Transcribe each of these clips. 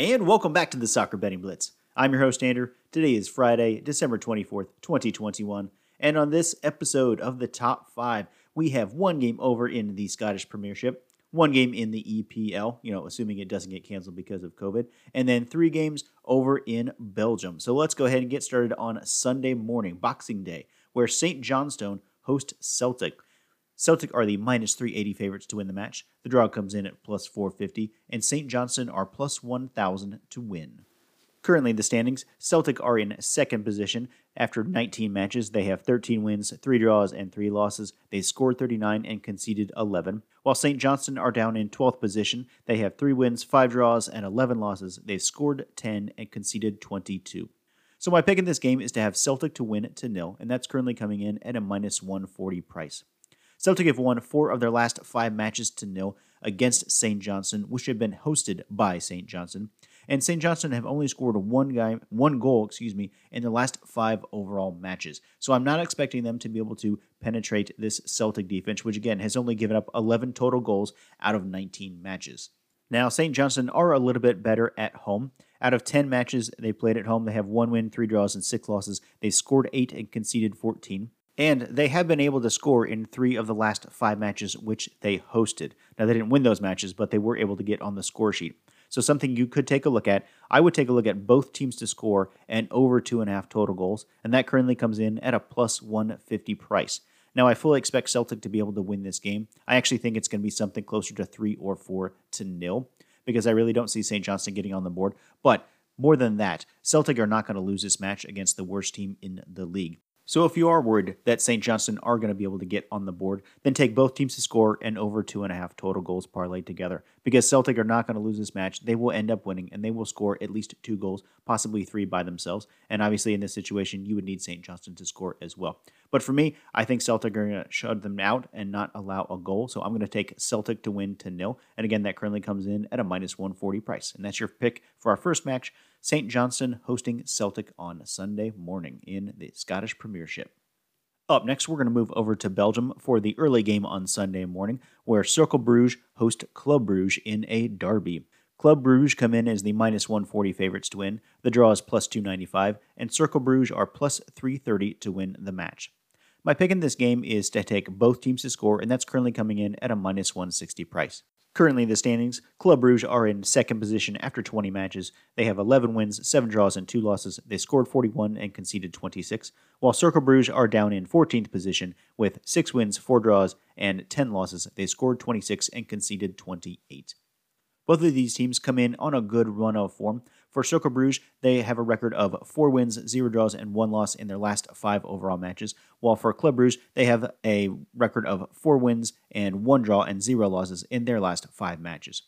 welcome back to the Soccer Betting Blitz. I'm your host, Andrew. Today is Friday, December 24th, 2021. And on this episode of the Top 5, we have one game over in the Scottish Premiership, one game in the EPL, you know, assuming it doesn't get canceled because of COVID, and then three games over in Belgium. So let's go ahead and get started on Sunday morning, Boxing Day, where St. Johnstone host Celtic. Celtic are the minus 380 favorites to win the match. The draw comes in at plus 450, and St. Johnstone are plus 1,000 to win. Currently, in the standings, Celtic are in second position. After 19 matches, they have 13 wins, 3 draws, and 3 losses. They scored 39 and conceded 11. While St. Johnstone are down in 12th position, they have 3 wins, 5 draws, and 11 losses. They've scored 10 and conceded 22. So my pick in this game is to have Celtic to win to nil, and that's currently coming in at a minus 140 price. Celtic have won four of their last five matches to nil against St. Johnstone, which have been hosted by St. Johnstone. And St. Johnstone have only scored one guy, one goal, excuse me, in the last five overall matches. So I'm not expecting them to be able to penetrate this Celtic defense, which again has only given up 11 total goals out of 19 matches. Now, St. Johnstone are a little bit better at home. Out of 10 matches they played at home, they have one win, three draws, and six losses. They scored eight and conceded 14 and they have been able to score in three of the last five matches which they hosted. Now, they didn't win those matches, but they were able to get on the score sheet. So, something you could take a look at. I would take a look at both teams to score and over two and a half total goals, and that currently comes in at a plus 150 price. Now, I fully expect Celtic to be able to win this game. I actually think it's going to be something closer to three or four to nil because I really don't see St. Johnstone getting on the board. But more than that, Celtic are not going to lose this match against the worst team in the league. So if you are worried that St. Johnstone are going to be able to get on the board, then take both teams to score and over two and a half total goals parlayed together. Because Celtic are not going to lose this match, they will end up winning and they will score at least two goals, possibly three by themselves. And obviously, in this situation, you would need St. Johnstone to score as well. But for me, I think Celtic are going to shut them out and not allow a goal. So I'm going to take Celtic to win to nil. And again, that currently comes in at a minus 140 price. And that's your pick for our first match. St. Johnstone hosting Celtic on Sunday morning in the Scottish Premiership. Up next, we're going to move over to Belgium for the early game on Sunday morning, where Cercle Bruges host Club Bruges in a derby. Club Bruges come in as the minus 140 favorites to win. The draw is plus 295, and Cercle Bruges are plus 330 to win the match. My pick in this game is to take both teams to score, and that's currently coming in at a minus 160 price. Currently in the standings, Club Bruges are in second position after 20 matches. They have 11 wins, 7 draws, and 2 losses. They scored 41 and conceded 26, while Cercle Bruges are down in 14th position with 6 wins, 4 draws, and 10 losses. They scored 26 and conceded 28. Both of these teams come in on a good run of form. For Cercle Bruges, they have a record of four wins, zero draws, and one loss in their last five overall matches. While for Club Bruges, they have a record of four wins and one draw and zero losses in their last five matches.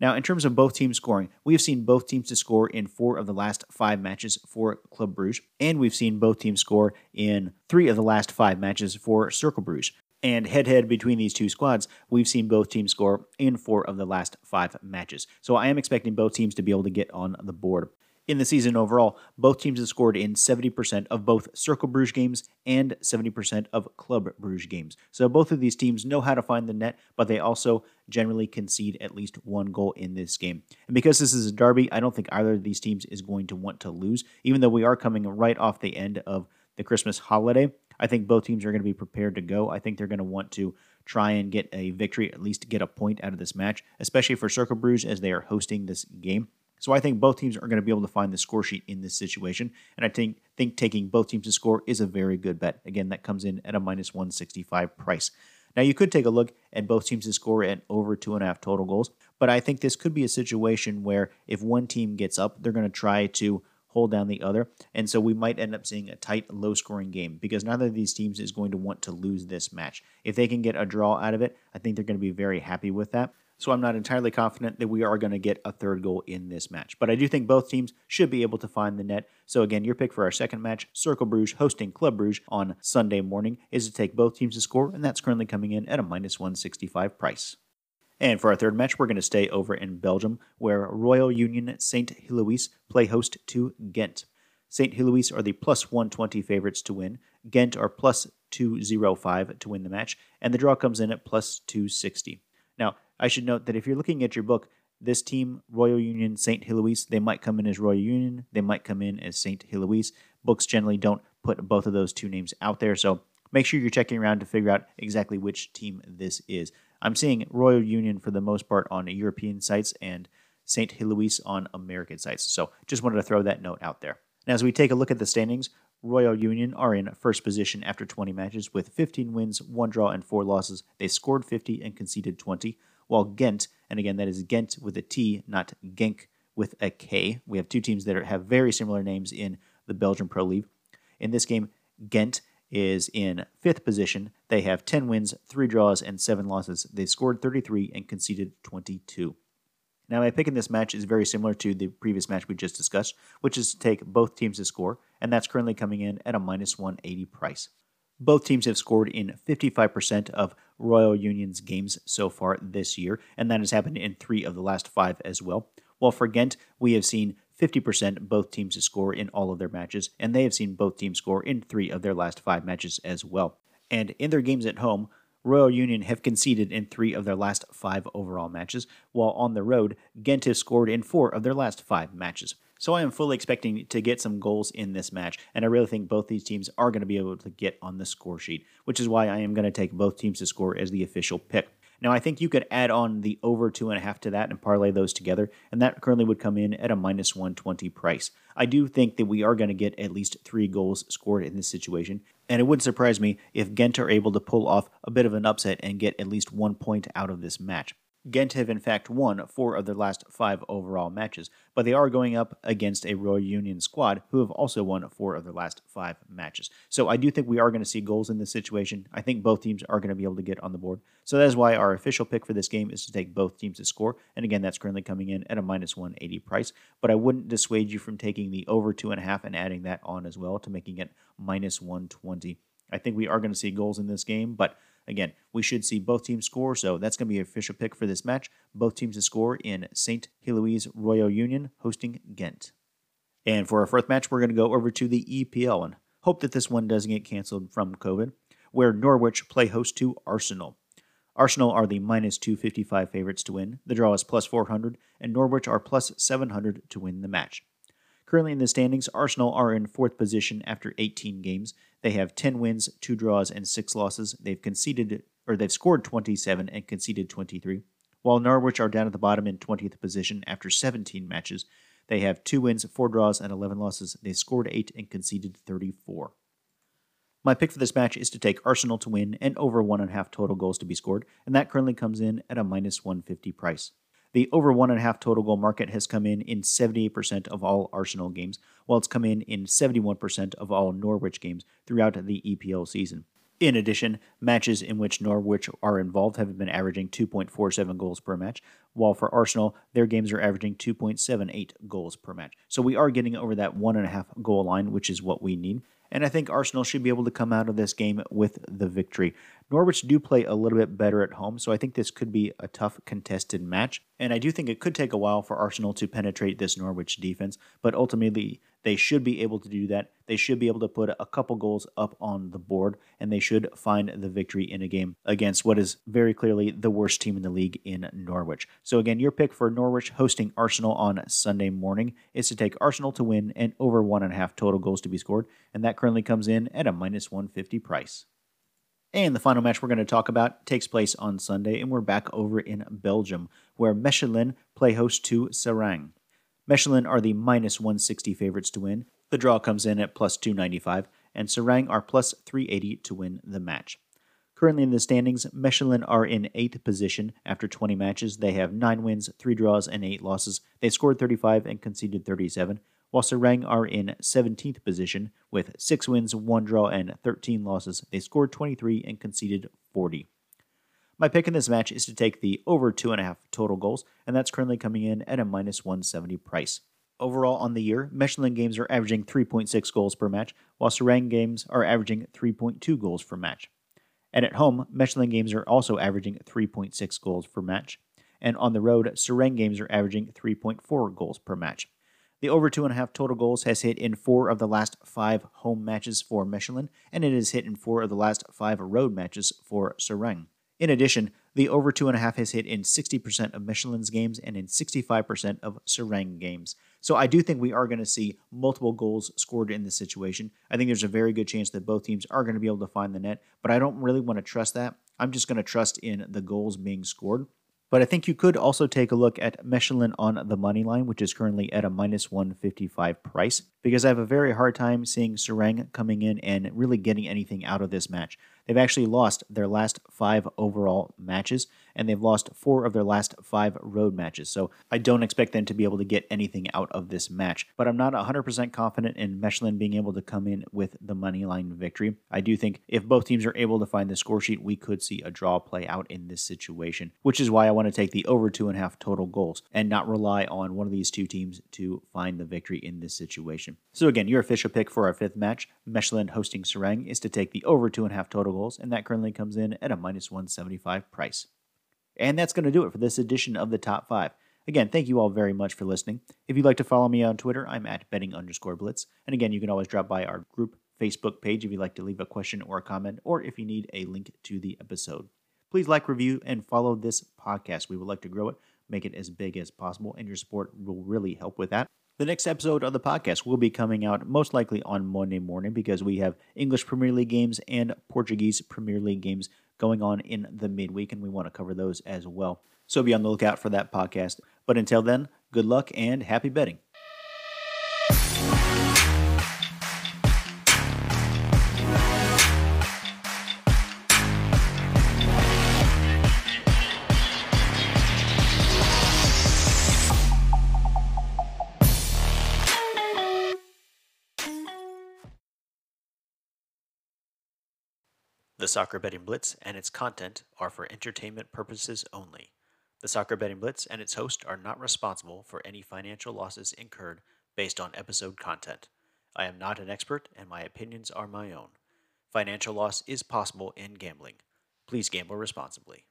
Now, in terms of both teams scoring, we have seen both teams to score in four of the last five matches for Club Bruges, and we've seen both teams score in three of the last five matches for Cercle Bruges. And head head between these two squads, we've seen both teams score in four of the last five matches. So I am expecting both teams to be able to get on the board. In the season overall, both teams have scored in 70% of both Cercle Bruges games and 70% of Club Bruges games. So both of these teams know how to find the net, but they also generally concede at least one goal in this game. And because this is a derby, I don't think either of these teams is going to want to lose, even though we are coming right off the end of the Christmas holiday. I think both teams are going to be prepared to go. I think they're going to want to try and get a victory, at least get a point out of this match, especially for Cercle Bruges as they are hosting this game. So I think both teams are going to be able to find the score sheet in this situation, and I think think taking both teams to score is a very good bet. Again, that comes in at a minus 165 price. Now you could take a look at both teams to score at over two and a half total goals, but I think this could be a situation where if one team gets up, they're going to try to hold down the other. And so we might end up seeing a tight, low scoring game because neither of these teams is going to want to lose this match. If they can get a draw out of it, I think they're going to be very happy with that. So I'm not entirely confident that we are going to get a third goal in this match. But I do think both teams should be able to find the net. So again, your pick for our second match, Cercle Bruges hosting Club Bruges on Sunday morning, is to take both teams to score, and that's currently coming in at a minus 165 price. And for our third match, we're going to stay over in Belgium, where Royal Union St. Heloise play host to Ghent. St. Heloise are the plus 120 favorites to win. Ghent are plus 205 to win the match, and the draw comes in at plus 260. Now, I should note that if you're looking at your book, This team, Royal Union, St. Heloise, they might come in as Royal Union, they might come in as St. Heloise. Books generally don't put both of those two names out there, so make sure you're checking around to figure out exactly which team this is. I'm seeing Royal Union for the most part on European sites and St. Heloise on American sites. So just wanted to throw that note out there. Now, as we take a look at the standings, Royal Union are in first position after 20 matches with 15 wins, one draw, and four losses. They scored 50 and conceded 20, while Ghent, and again, that is Ghent with a T, not Genk with a K. We have two teams that are, have very similar names in the Belgian Pro League. In this game, Ghent is in fifth position. They have 10 wins, three draws, and seven losses. They scored 33 and conceded 22. Now, my pick in this match is very similar to the previous match we just discussed, which is to take both teams to score, and that's currently coming in at a minus 180 price. Both teams have scored in 55% of Royal Union's games so far this year, and that has happened in three of the last five as well. While for Ghent, we have seen 50% both teams to score in all of their matches, and they have seen both teams score in three of their last five matches as well. And in their games at home, Royal Union have conceded in three of their last five overall matches, while on the road, Ghent have scored in four of their last five matches. So I am fully expecting to get some goals in this match, and I really think both these teams are going to be able to get on the score sheet, which is why I am going to take both teams to score as the official pick. Now, I think you could add on the over two and a half to that and parlay those together, and that currently would come in at a minus 120 price. I do think that we are going to get at least three goals scored in this situation, and it wouldn't surprise me if Ghent are able to pull off a bit of an upset and get at least one point out of this match. Ghent have in fact won four of their last five overall matches, but they are going up against a Royal Union squad who have also won four of their last five matches. So I do think we are going to see goals in this situation. I think both teams are going to be able to get on the board. So that is why our official pick for this game is to take both teams to score. And again, that's currently coming in at a minus 180 price. But I wouldn't dissuade you from taking the over two and a half and adding that on as well to making it minus 120. I think we are going to see goals in this game, but Again, we should see both teams score, so that's going to be an official pick for this match. Both teams to score in St. Heloise Royal Union hosting Ghent. And for our fourth match, we're going to go over to the EPL and hope that this one doesn't get canceled from COVID, where Norwich play host to Arsenal. Arsenal are the minus 255 favorites to win. The draw is plus 400, and Norwich are plus 700 to win the match. Currently in the standings, Arsenal are in fourth position after 18 games. They have 10 wins, 2 draws, and 6 losses. They've conceded or they've scored 27 and conceded 23. While Norwich are down at the bottom in 20th position after 17 matches. They have 2 wins, 4 draws, and 11 losses. They scored 8 and conceded 34. My pick for this match is to take Arsenal to win and over 1.5 total goals to be scored, and that currently comes in at a minus 150 price. The over one and a half total goal market has come in in 78% of all Arsenal games, while it's come in in 71% of all Norwich games throughout the EPL season. In addition, matches in which Norwich are involved have been averaging 2.47 goals per match, while for Arsenal, their games are averaging 2.78 goals per match. So we are getting over that one and a half goal line, which is what we need and I think Arsenal should be able to come out of this game with the victory. Norwich do play a little bit better at home, so I think this could be a tough contested match. And I do think it could take a while for Arsenal to penetrate this Norwich defense, but ultimately they should be able to do that. They should be able to put a couple goals up on the board, and they should find the victory in a game against what is very clearly the worst team in the league in Norwich. So, again, your pick for Norwich hosting Arsenal on Sunday morning is to take Arsenal to win and over one and a half total goals to be scored, and that currently comes in at a minus 150 price. And the final match we're going to talk about takes place on Sunday, and we're back over in Belgium, where Mechelen play host to Seraing. Mechelen are the minus 160 favorites to win. The draw comes in at plus 295, and Seraing are plus 380 to win the match. Currently in the standings, Mechelen are in 8th position after 20 matches. They have 9 wins, 3 draws, and 8 losses. They scored 35 and conceded 37, while Seraing are in 17th position with 6 wins, 1 draw, and 13 losses. They scored 23 and conceded 40. My pick in this match is to take the over 2.5 total goals, and that's currently coming in at a minus 170 price. Overall on the year, Mechelen games are averaging 3.6 goals per match, while Seraing games are averaging 3.2 goals per match. And at home, Mechelen games are also averaging 3.6 goals per match. And on the road, Seraing games are averaging 3.4 goals per match. The over 2.5 total goals has hit in four of the last five home matches for Mechelen, and it has hit in four of the last five road matches for Seraing. In addition, The over 2.5 has hit in 60% of Mechelen's games and in 65% of Seraing games. So I do think we are going to see multiple goals scored in this situation. I think there's a very good chance that both teams are going to be able to find the net, but I don't really want to trust that. I'm just going to trust in the goals being scored. But I think you could also take a look at Mechelen on the money line, which is currently at a minus 155 price, because I have a very hard time seeing Seraing coming in and really getting anything out of this match. They've actually lost their last five overall matches, and they've lost four of their last five road matches. So I don't expect them to be able to get anything out of this match. But I'm not 100% confident in Mechelen being able to come in with the money line victory. I do think if both teams are able to find the score sheet, we could see a draw play out in this situation, which is why I want to take the over two and a half total goals and not rely on one of these two teams to find the victory in this situation. So again, your official pick for our fifth match, Mechelen hosting Seraing, is to take the over two and a half total goals, and that currently comes in at a minus 175 price. And that's going to do it for this edition of the Top 5. Again, thank you all very much for listening. If you'd like to follow me on Twitter, I'm at betting underscore blitz. And again, you can always drop by our group Facebook page if you'd like to leave a question or a comment, or if you need a link to the episode. Please like, review, and follow this podcast. We would like to grow it, make it as big as possible, and your support will really help with that. The next episode of the podcast will be coming out most likely on Monday morning because we have English Premier League games and Portuguese Premier League games going on in the midweek, and we want to cover those as well. So be on the lookout for that podcast. But until then, good luck and happy betting. The Soccer Betting Blitz and its content are for entertainment purposes only. The Soccer Betting Blitz and its host are not responsible for any financial losses incurred based on episode content. I am not an expert and my opinions are my own. Financial loss is possible in gambling. Please gamble responsibly.